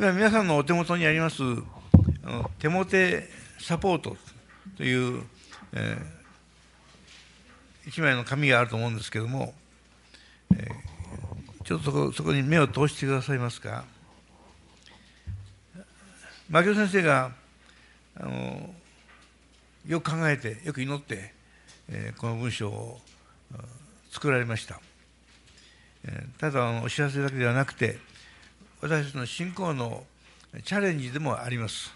今、皆さんのお手元にあります、あの手モテサポートという、えー、一枚の紙があると思うんですけれども、えー、ちょっとそこそこに目を通してくださいますか。牧野先生があのよく考えて、よく祈って、えー、この文章を作られました。えー、ただあのお知らせだけではなくて、私たちの信仰のチャレンジでもあります。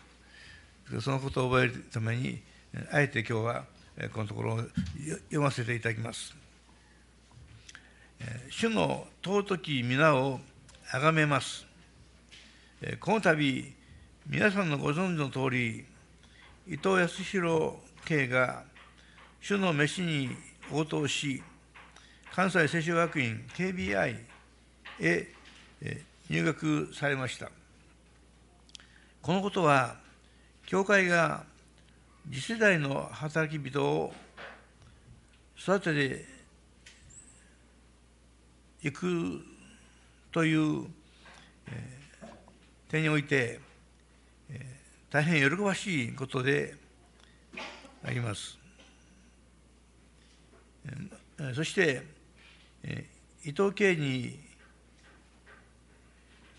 そのことを覚えるために、あえて今日はこのところを読ませていただきます。主の尊き皆をあがめます。この度、皆さんのご存知のとおり、伊藤康弘慶が主の飯に応答し、関西聖書学院 KBI へ入学されました。このことは、教会が次世代の働き人を育てていくという、えー、点において、大変喜ばしいことであります。そして、えー、伊藤慶に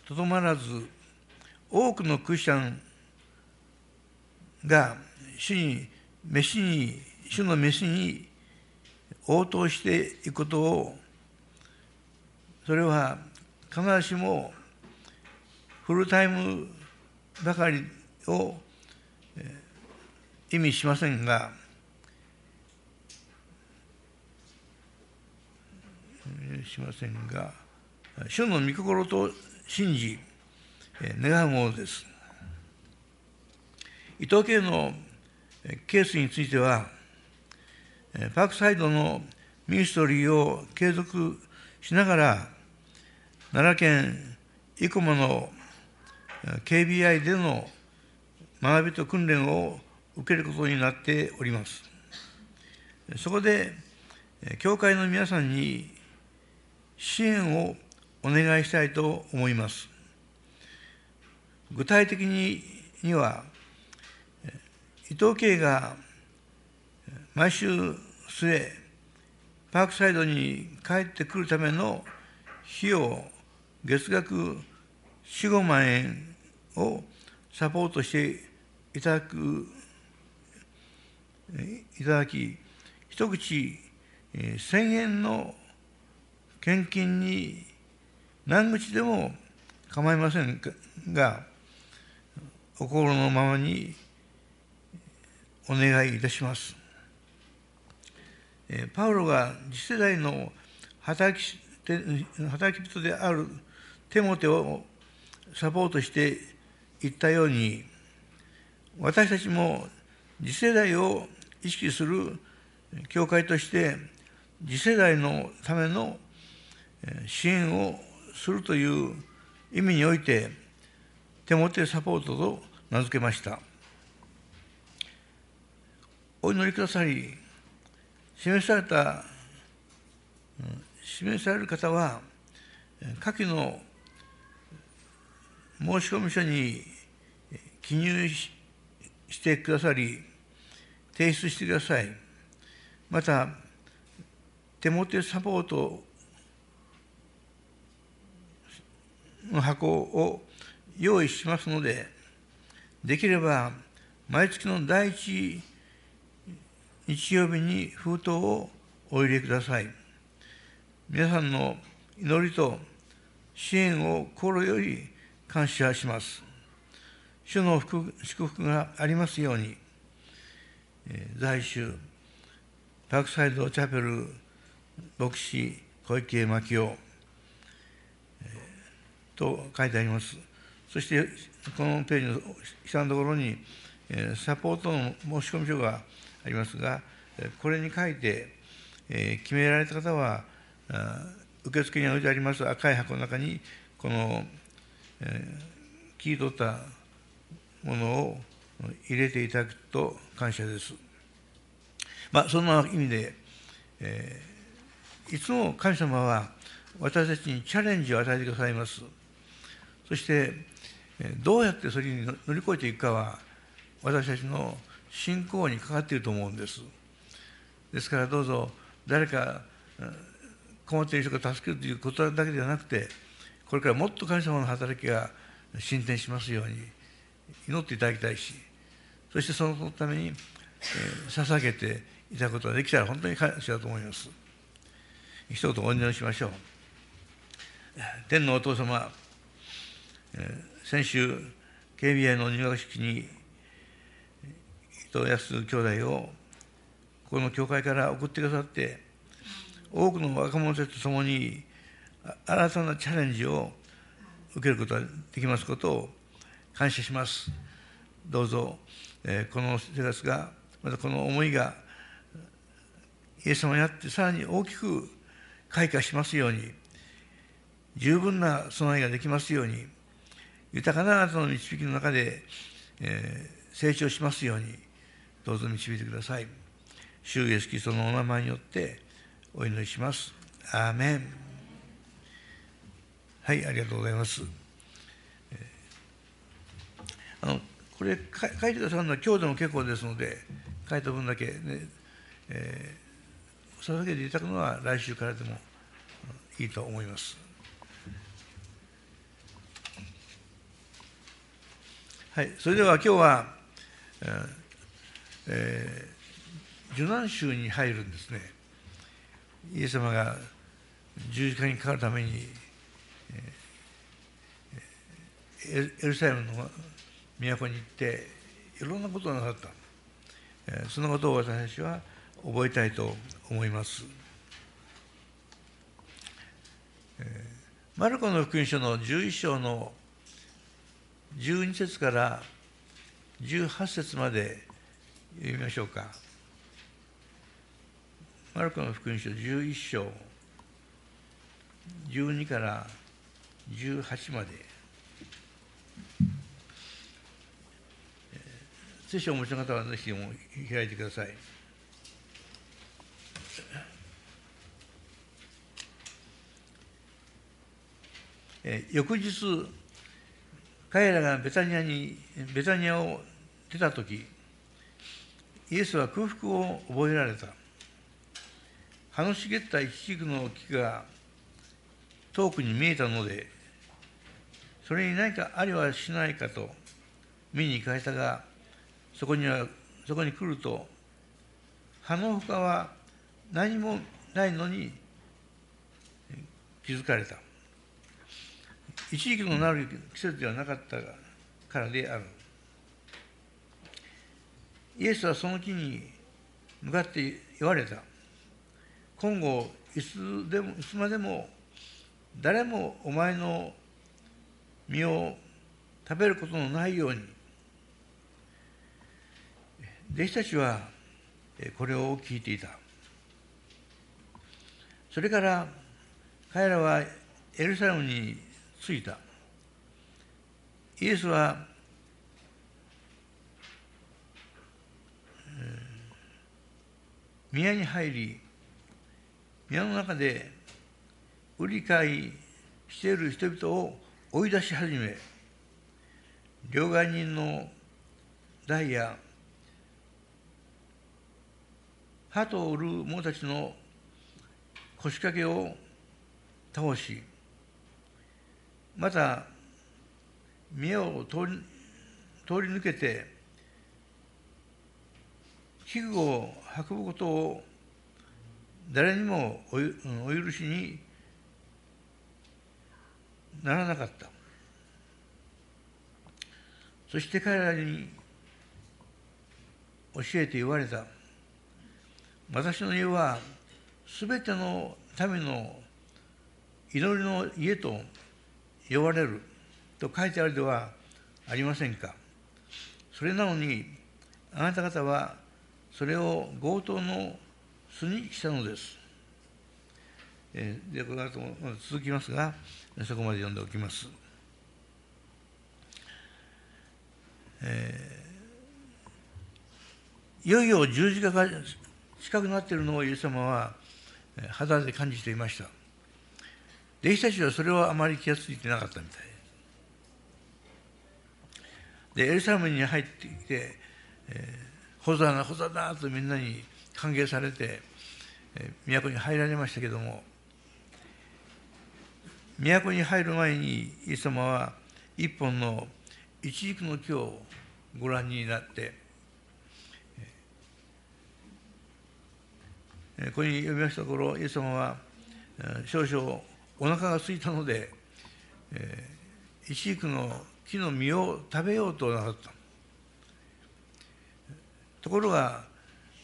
とどまらず、多くのクリスチャンが主に、飯に、主の飯に応答していくことを、それは必ずしもフルタイムばかりを意味しませんが、しませんが、主の御心と信じ、願うものです。伊藤家のケースについては、パークサイドのミニストリーを継続しながら、奈良県生駒の KBI での学びと訓練を受けることになっております。そこで、教会の皆さんに支援をお願いしたいと思います。具体的には、伊藤圭が毎週末、パークサイドに帰ってくるための費用、月額4、5万円をサポートしていただく、いただき、一口1000円の献金に何口でも構いませんが、お心のままにお願いいたします。パウロが次世代の働き働き人であるテモテをサポートしていったように、私たちも次世代を意識する教会として、次世代のための支援をするという意味において、手モテサポートと名付けました。お祈りくださり、示された、示される方は、下記の申込書に記入してくださり、提出してください。また、手モテサポートの箱を用意しますので、できれば毎月の第一日曜日に封筒をお入れください。皆さんの祈りと支援を心より感謝します。主の祝福がありますように、在州、パークサイドチャペル牧師小池真紀夫、と書いてあります。そして、このページの下のところに、サポートの申し込み書がありますが、これに書いて、決められた方は、受付に置いてあります赤い箱の中に、この、切り取ったものを入れていただくと感謝です。まあ、そんな意味で、え、いつも神様は私たちにチャレンジを与えてくださいます。そして、どうやってそれに乗り越えていくかは、私たちの信仰にかかっていると思うんです。ですからどうぞ、誰か困っている人が助けるということだけではなくて、これからもっと神様の働きが進展しますように祈っていただきたいし、そしてそのために、え、捧げていただくことができたら本当に感謝だと思います。一言お祈りしましょう。天のお父様、先週、KBI の入学式に、伊藤康兄弟をこの教会から送ってくださって、多くの若者たちと共に新たなチャレンジを受けることができますことを感謝します。どうぞ、えこの生活が、またこの思いが、イエス様にあってさらに大きく開花しますように、十分な備えができますように、豊かなあなたの導きの中で、えー、成長しますように、どうぞ導いてください。主イエスキリストのお名前によってお祈りします。アーメン。はい、ありがとうございます。あのこれ書いてくださるのは今日でも結構ですので、書いた分だけね、えー、捧げていただくのは来週からでもいいと思います。はい、それでは今日は、えー、受難週に入るんですね。イエス様が十字架にかかるために、えー、エルサレムの都に行っていろんなことをなさった、えー、そのことを私は覚えたいと思います。えー、マルコの福音書の11章の12節から18節まで読みましょうか。マルコの福音書11章12から18まで。聖書をお持ちの方はぜひも開いてください。え翌日彼らがベタニアに、ベタニアを出たとき、イエスは空腹を覚えられた。葉の茂ったイチジクの木が遠くに見えたので、それに何かありはしないかと見に行かれたが、そこには、そこに来ると、葉の他は何もないのに気づかれた。一時期のなる季節ではなかったからである。イエスはその木に向かって言われた。今後、いつでもいつまでも誰もお前の実を食べることのないように。弟子たちはこれを聞いていた。それから彼らはエルサレムについた。イエスは、宮に入り、宮の中で売り買いしている人々を追い出し始め、両替人の代や、鳩を売る者たちの腰掛けを倒し、また宮を通り通り抜けて器具を運ぶことを誰にもお許しにならなかった。そして彼らに教えて言われた。私の家はすべての民の祈りの家と呼ばれると書いてあるではありませんか。それなのに、あなた方はそれを強盗の巣にしたのです。えー、でこの後も続きますが、そこまで読んでおきます。えー、いよいよ十字架が近くなっているのをイエス様は肌で感じていました。弟子たちはそれをあまり気が付いてなかったみたい。で、エルサレムに入ってきて、えー、ホザナ、ホザナとみんなに歓迎されて、えー、都に入られましたけども、都に入る前にイエス様は一本の一軸の木をご覧になって、ここに読みましたところ、イエス様は少々お腹が空いたので、一軸の木の実を食べようとなさった。ところが、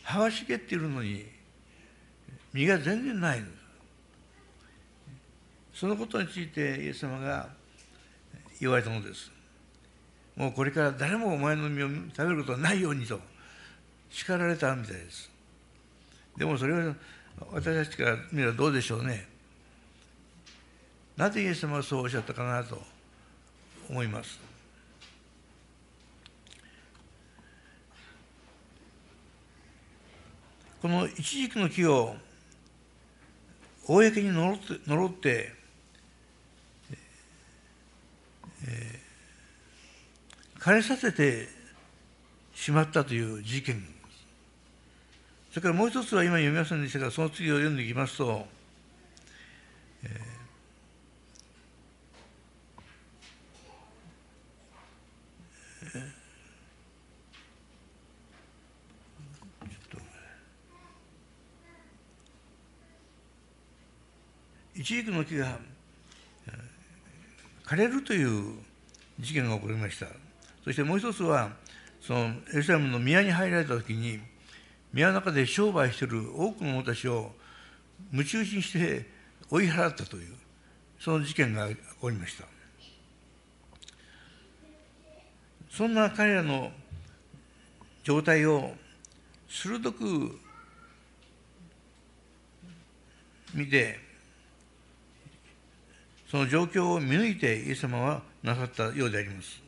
葉は茂っているのに、実が全然ないのそのことについてイエス様が言われたのです。もうこれから誰もお前の実を食べることはないようにと叱られたみたいです。でもそれは私たちから見ればどうでしょうね。なぜイエス様はそうおっしゃったかなと思います。この一軸の木を公に呪って呪って、えー、枯れさせてしまったという事件それからもう一つは今読みませんでしたがその次を読んでいきますと、えー一軸の木が枯れるという事件が起こりました。そしてもう一つは、そのエルサレムの宮に入られた時に、宮の中で商売している多くの者たちを夢中にして追い払ったという、その事件が起こりました。そんな彼らの状態を鋭く見て、その状況を見抜いてイエス様はなさったようであります。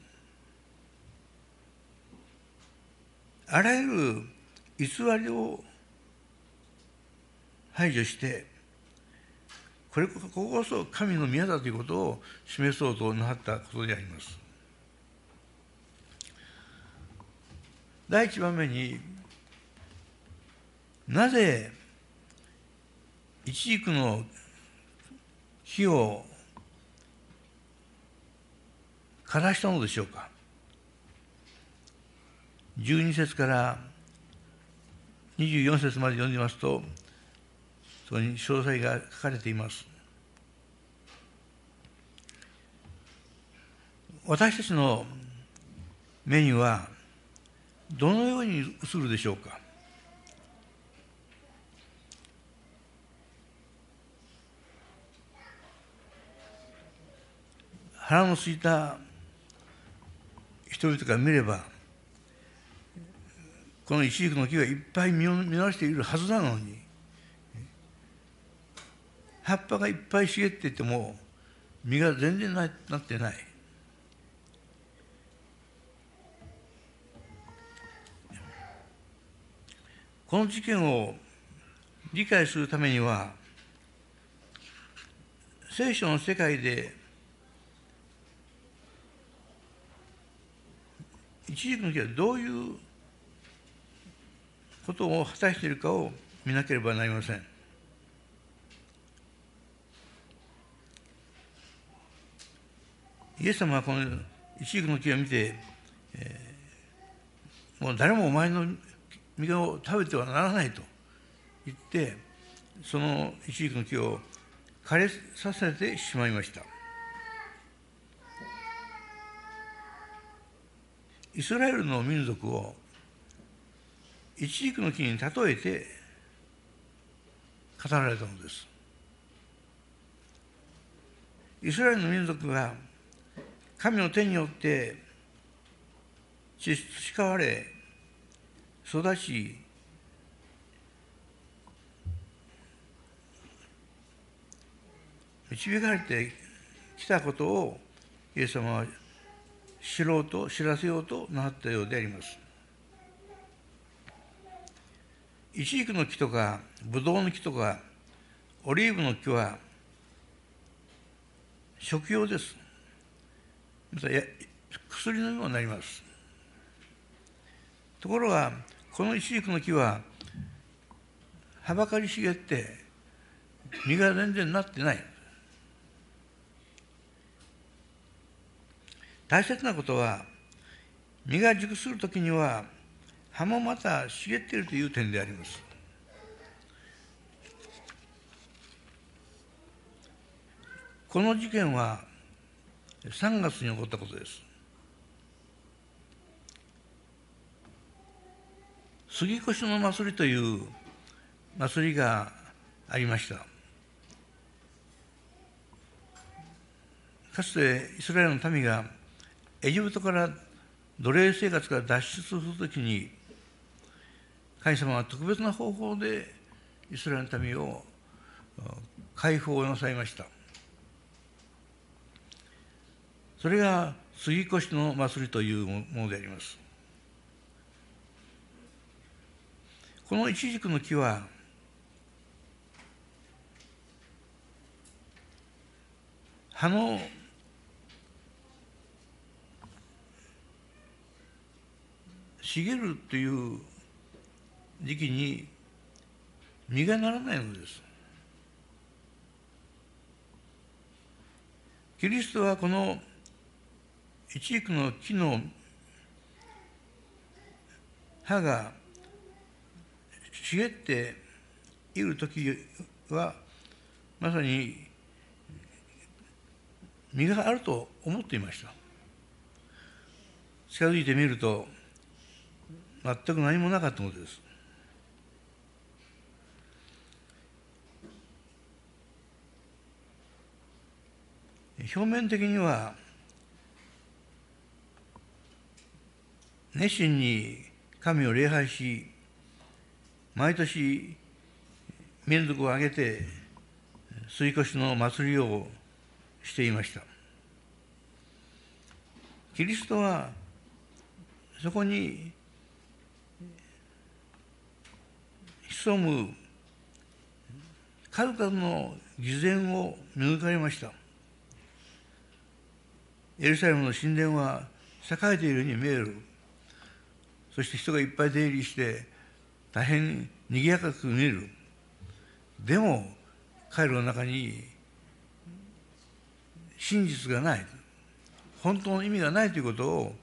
あらゆる偽りを排除して、これここそ神の宮だということを示そうとなったことであります。第一番目になぜ一軸の火を枯らしたのでしょうか？12節から24節まで読んでますとそこに詳細が書かれています。私たちの目にはどのように映るでしょうか？腹のすいた人々が見ればこの一軸の木はいっぱい実を実らしているはずなのに葉っぱがいっぱい茂っていても実が全然ななってない。この事件を理解するためには聖書の世界で一軸の木はどういうことを果たしているかを見なければなりません。イエス様はこの一軸の木を見て、えー、もう誰もお前の実を食べてはならないと言ってその一軸の木を枯れさせてしまいました。イスラエルの民族を一軸の木に例えて語られたのです。イスラエルの民族が神の手によって培われ育ち導かれてきたことをイエス様は知ろうと知らせようとなったようであります。イチジクの木とかブドウの木とかオリーブの木は食用です。また薬のようになります。ところが、このイチジクの木は、はばかり茂って、実が全然なってない。大切なことは、実が熟するときには、葉もまた茂っているという点であります。この事件は3月に起こったことです。杉越の祭りという祭りがありました。かつてイスラエルの民がエジプトから奴隷生活から脱出するときに神様は特別な方法でイスラエルの民を解放なさいました。それが杉越の祭りというものであります。このイチジクの木は葉の茂るという時期に実がならないのです。キリストはこのイチジクの木の葉が茂っている時はまさに実があると思っていました近づいてみると全く何もなかったのです表面的には熱心に神を礼拝し、毎年民族を挙げて水越しの祭りをしていました。キリストはそこに潜む数々の偽善を見抜かれました。エルサレムの神殿は栄えているように見える。そして人がいっぱい出入りして大変賑やかく見えるでも彼らの中に真実がない本当の意味がないということを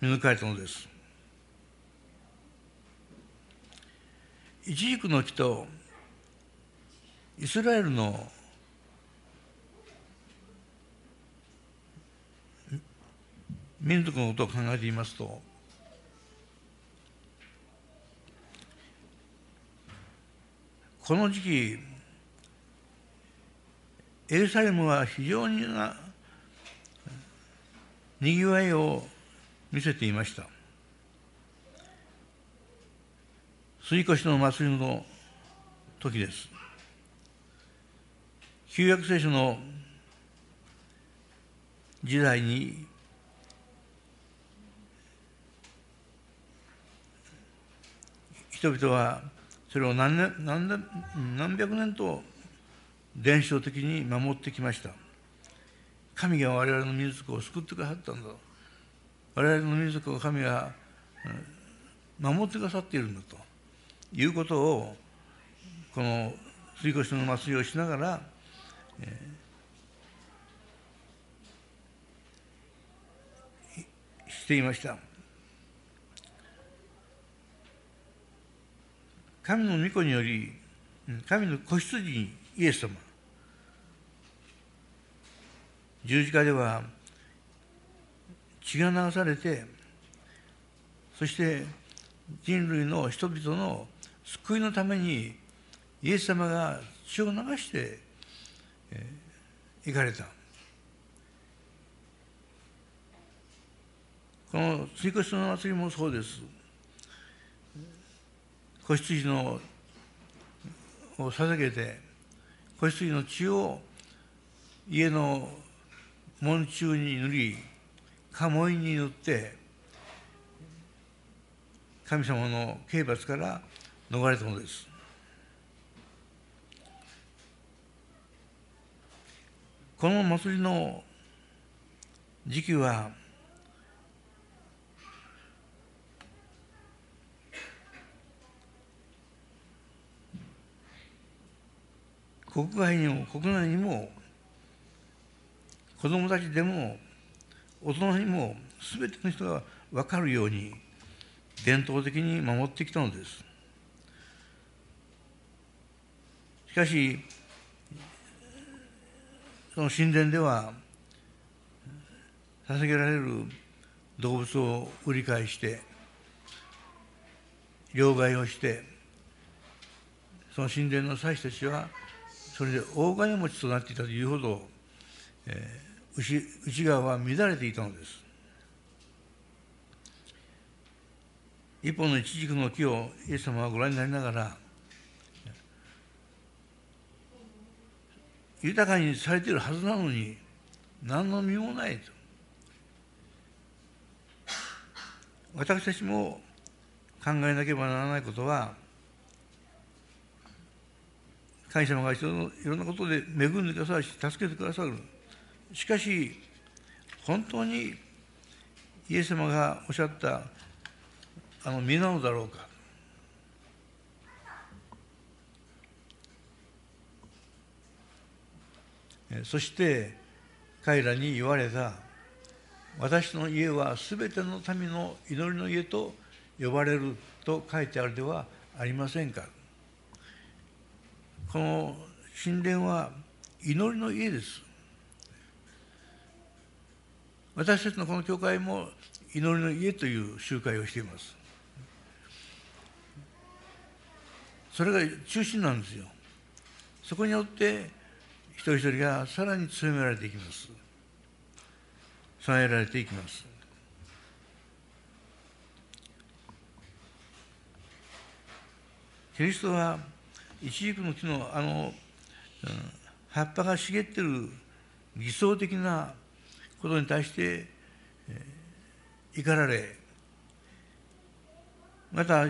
見抜かれたのですイチジクの木とイスラエルの民族のことを考えていますとこの時期、エルサレムは非常ににぎわいを見せていました。水越の祭りの時です。旧約聖書の時代に人々はそれを何年何何百年と伝承的に守ってきました。神が我々の民族を救ってくださったんだ。我々の民族を神が守ってくださっているんだと。いうことをこの水越の祭りをしながら、えー、していました。神の御子により、神の子羊イエス様、十字架では血が流されて、そして人類の人々の救いのためにイエス様が血を流して行かれた。この追加の祭りもそうです。子羊のを捧げて子羊の血を家の門中に塗り家紋に塗って神様の刑罰から逃れたのです。この祭りの時期は国外にも国内にも子どもたちでも大人にも全ての人が分かるように伝統的に守ってきたのです。しかしその神殿では捧げられる動物を売り買いして両替をしてその神殿の祭司たちはそれで大金持ちとなっていたというほど、えー、内内側は乱れていたのです。一本の一軸の木をイエス様はご覧になりながら豊かにされているはずなのに何の身もないと。私たちも考えなければならないことは神様がいろんなことで恵んでくださるし助けてくださる。しかし本当にイエス様がおっしゃったあの身なのだろうか。そして彼らに言われた私の家はすべての民の祈りの家と呼ばれると書いてあるではありませんか。この神殿は祈りの家です。私たちのこの教会も祈りの家という集会をしています。それが中心なんですよ。そこによって一人一人がさらに強められていきます。備えられていきます。キリストは一軸の木のあの、葉っぱが茂ってる偽装的なことに対して、怒られまた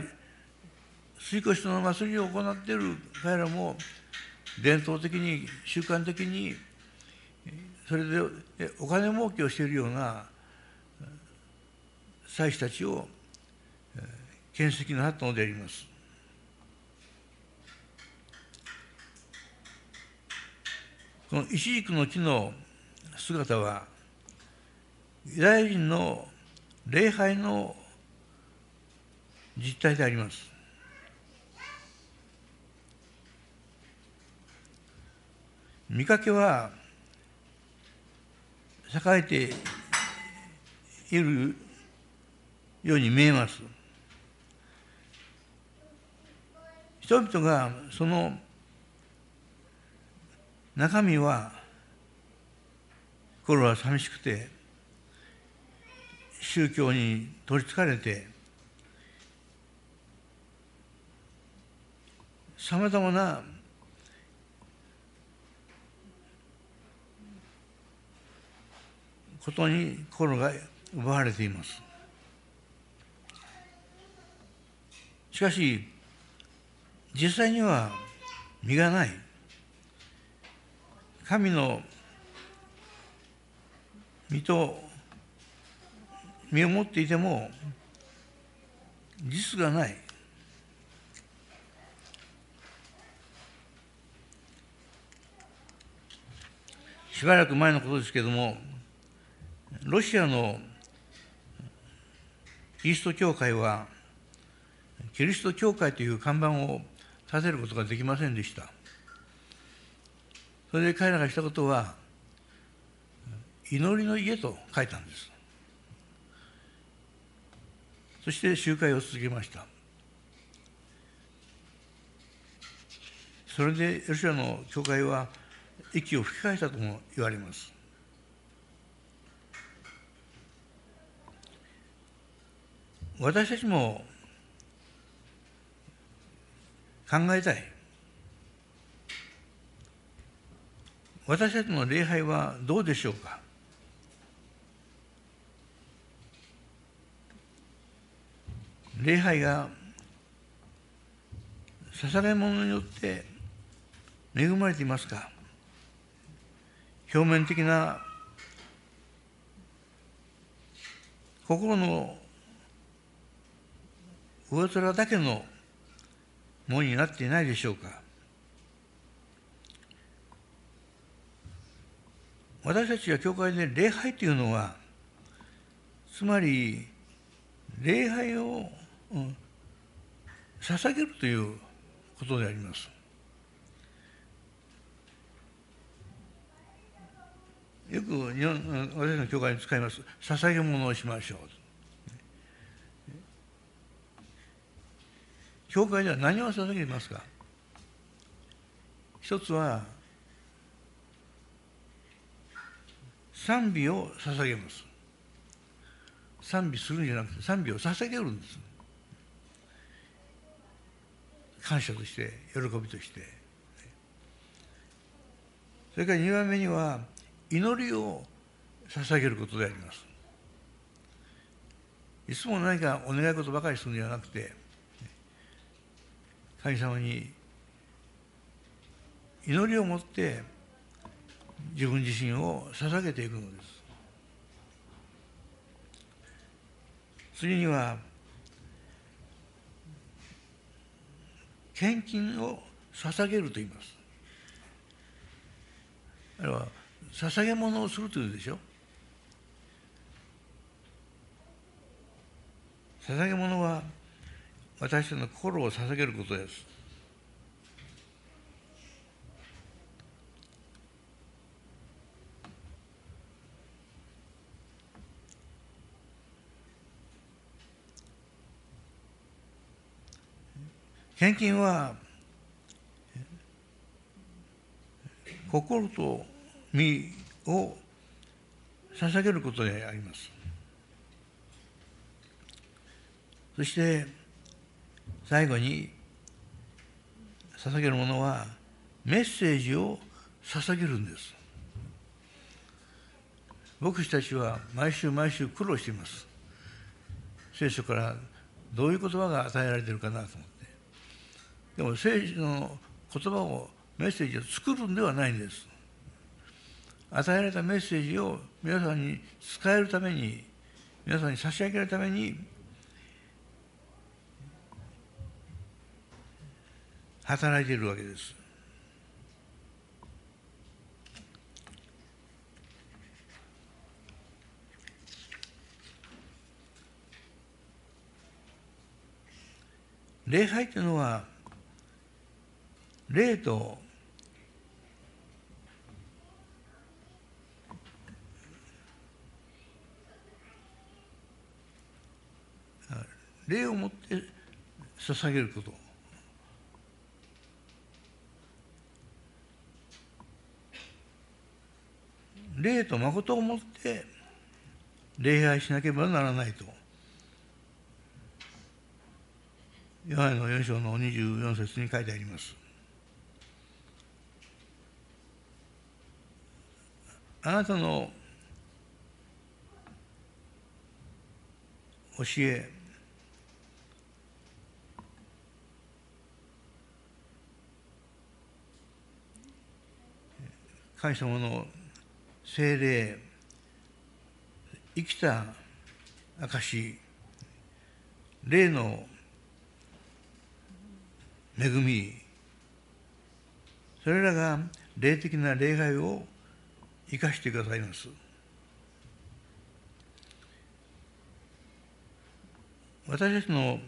水越の祭りを行っている彼らも伝統的に習慣的にそれでお金儲けをしているような祭司たちを見識なったのであります。このイチジクの木の姿はユダヤ人の礼拝の実態であります。見かけは栄えているように見えます。人々がその中身は心は寂しくて宗教に取りつかれてさまざまなことに心が奪われています。しかし、実際には身がない。神の身と身を持っていても実がない。しばらく前のことですけれども、ロシアのキリスト教会は、キリスト教会という看板を立てることができませんでした。それで彼らがしたことは、祈りの家と書いたんです。そして集会を続けました。それでロシアの教会は息を吹き返したとも言われます。私たちも考えたい。私たちの礼拝はどうでしょうか？礼拝が捧げ物によって恵まれていますか？表面的な心の上空だけのものになっていないでしょうか私たちが教会で礼拝というのは、つまり、礼拝を、うん、捧げるということであります。よく日本私の教会に使います。捧げ物をしましょう。教会では何を捧げますか？一つは賛美を捧げます。賛美するんじゃなくて賛美を捧げるんです。感謝として喜びとして。それから2番目には祈りを捧げることであります。いつも何かお願い事ばかりするんじゃなくて神様に祈りを持って自分自身を捧げていくのです。次には献金を捧げると言います。あれは捧げ物をするというでしょ。捧げ物は私の心を捧げることです。献金は心と身を捧げることであります。そして最後に捧げるものはメッセージを捧げるんです。牧師たちは毎週毎週苦労しています。聖書からどういう言葉が与えられているかなと思って。でも聖書の言葉をメッセージを作るんではないんです。与えられたメッセージを皆さんに使えるために皆さんに差し上げるために働いているわけです。礼拝というのは霊と霊をもって捧げること霊と誠をもって礼拝しなければならないと。ヨハネの4章の24節に書いてあります。あなたの教え神様の精霊生きた証霊の恵みそれらが霊的な礼拝を生かしてくださいます。私たちの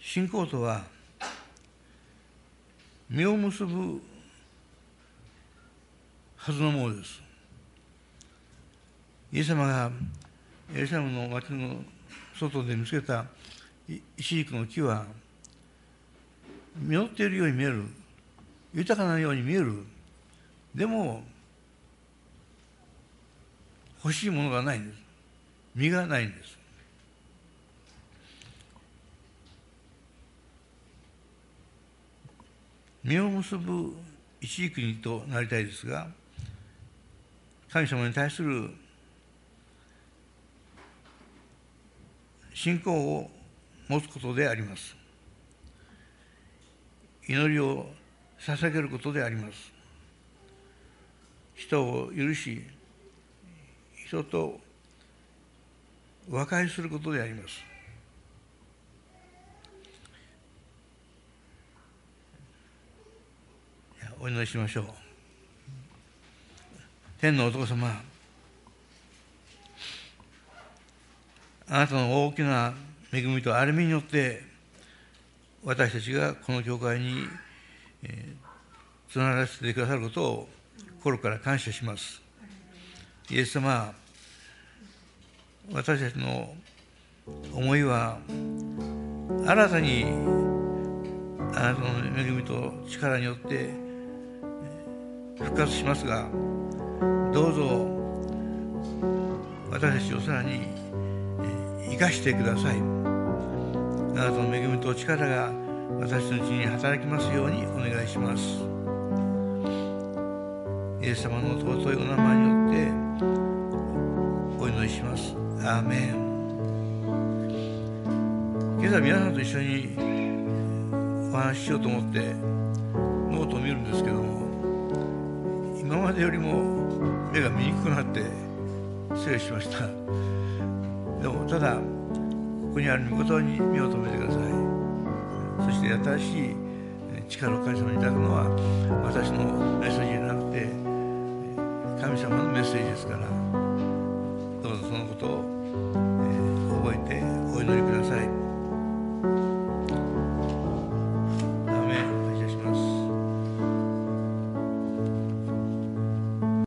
信仰とは実を結ぶはずのものです。イエス様がエルサレムの町の外で見つけたイチジクの木は実っているように見える。豊かなように見える。でも欲しいものがないんです。実がないんです。実を結ぶ一時国となりたいですが神様に対する信仰を持つことであります。祈りを捧げることであります。人を許し、人と和解することであります。お祈りしましょう。天のお父様あなたの大きな恵みと歩みによって私たちがこの教会に、えー、つながらせてくださることを心から感謝します。イエス様私たちの思いは新たにあなたの恵みと力によって復活しますがどうぞ。私たちをさらに生かしてください。あなたの恵みと力が私のうちに働きますようにお願いします。イエス様の尊いお名前によってお祈りします。アーメン。今朝皆さんと一緒にお話ししようと思ってノートを見るんですけども今までよりも絵が見にくくなって失礼しました。でもただここにある御言葉に目を留めてください。そして新しい力を神様に抱くのは私のメッセージじゃなくて神様のメッセージですから。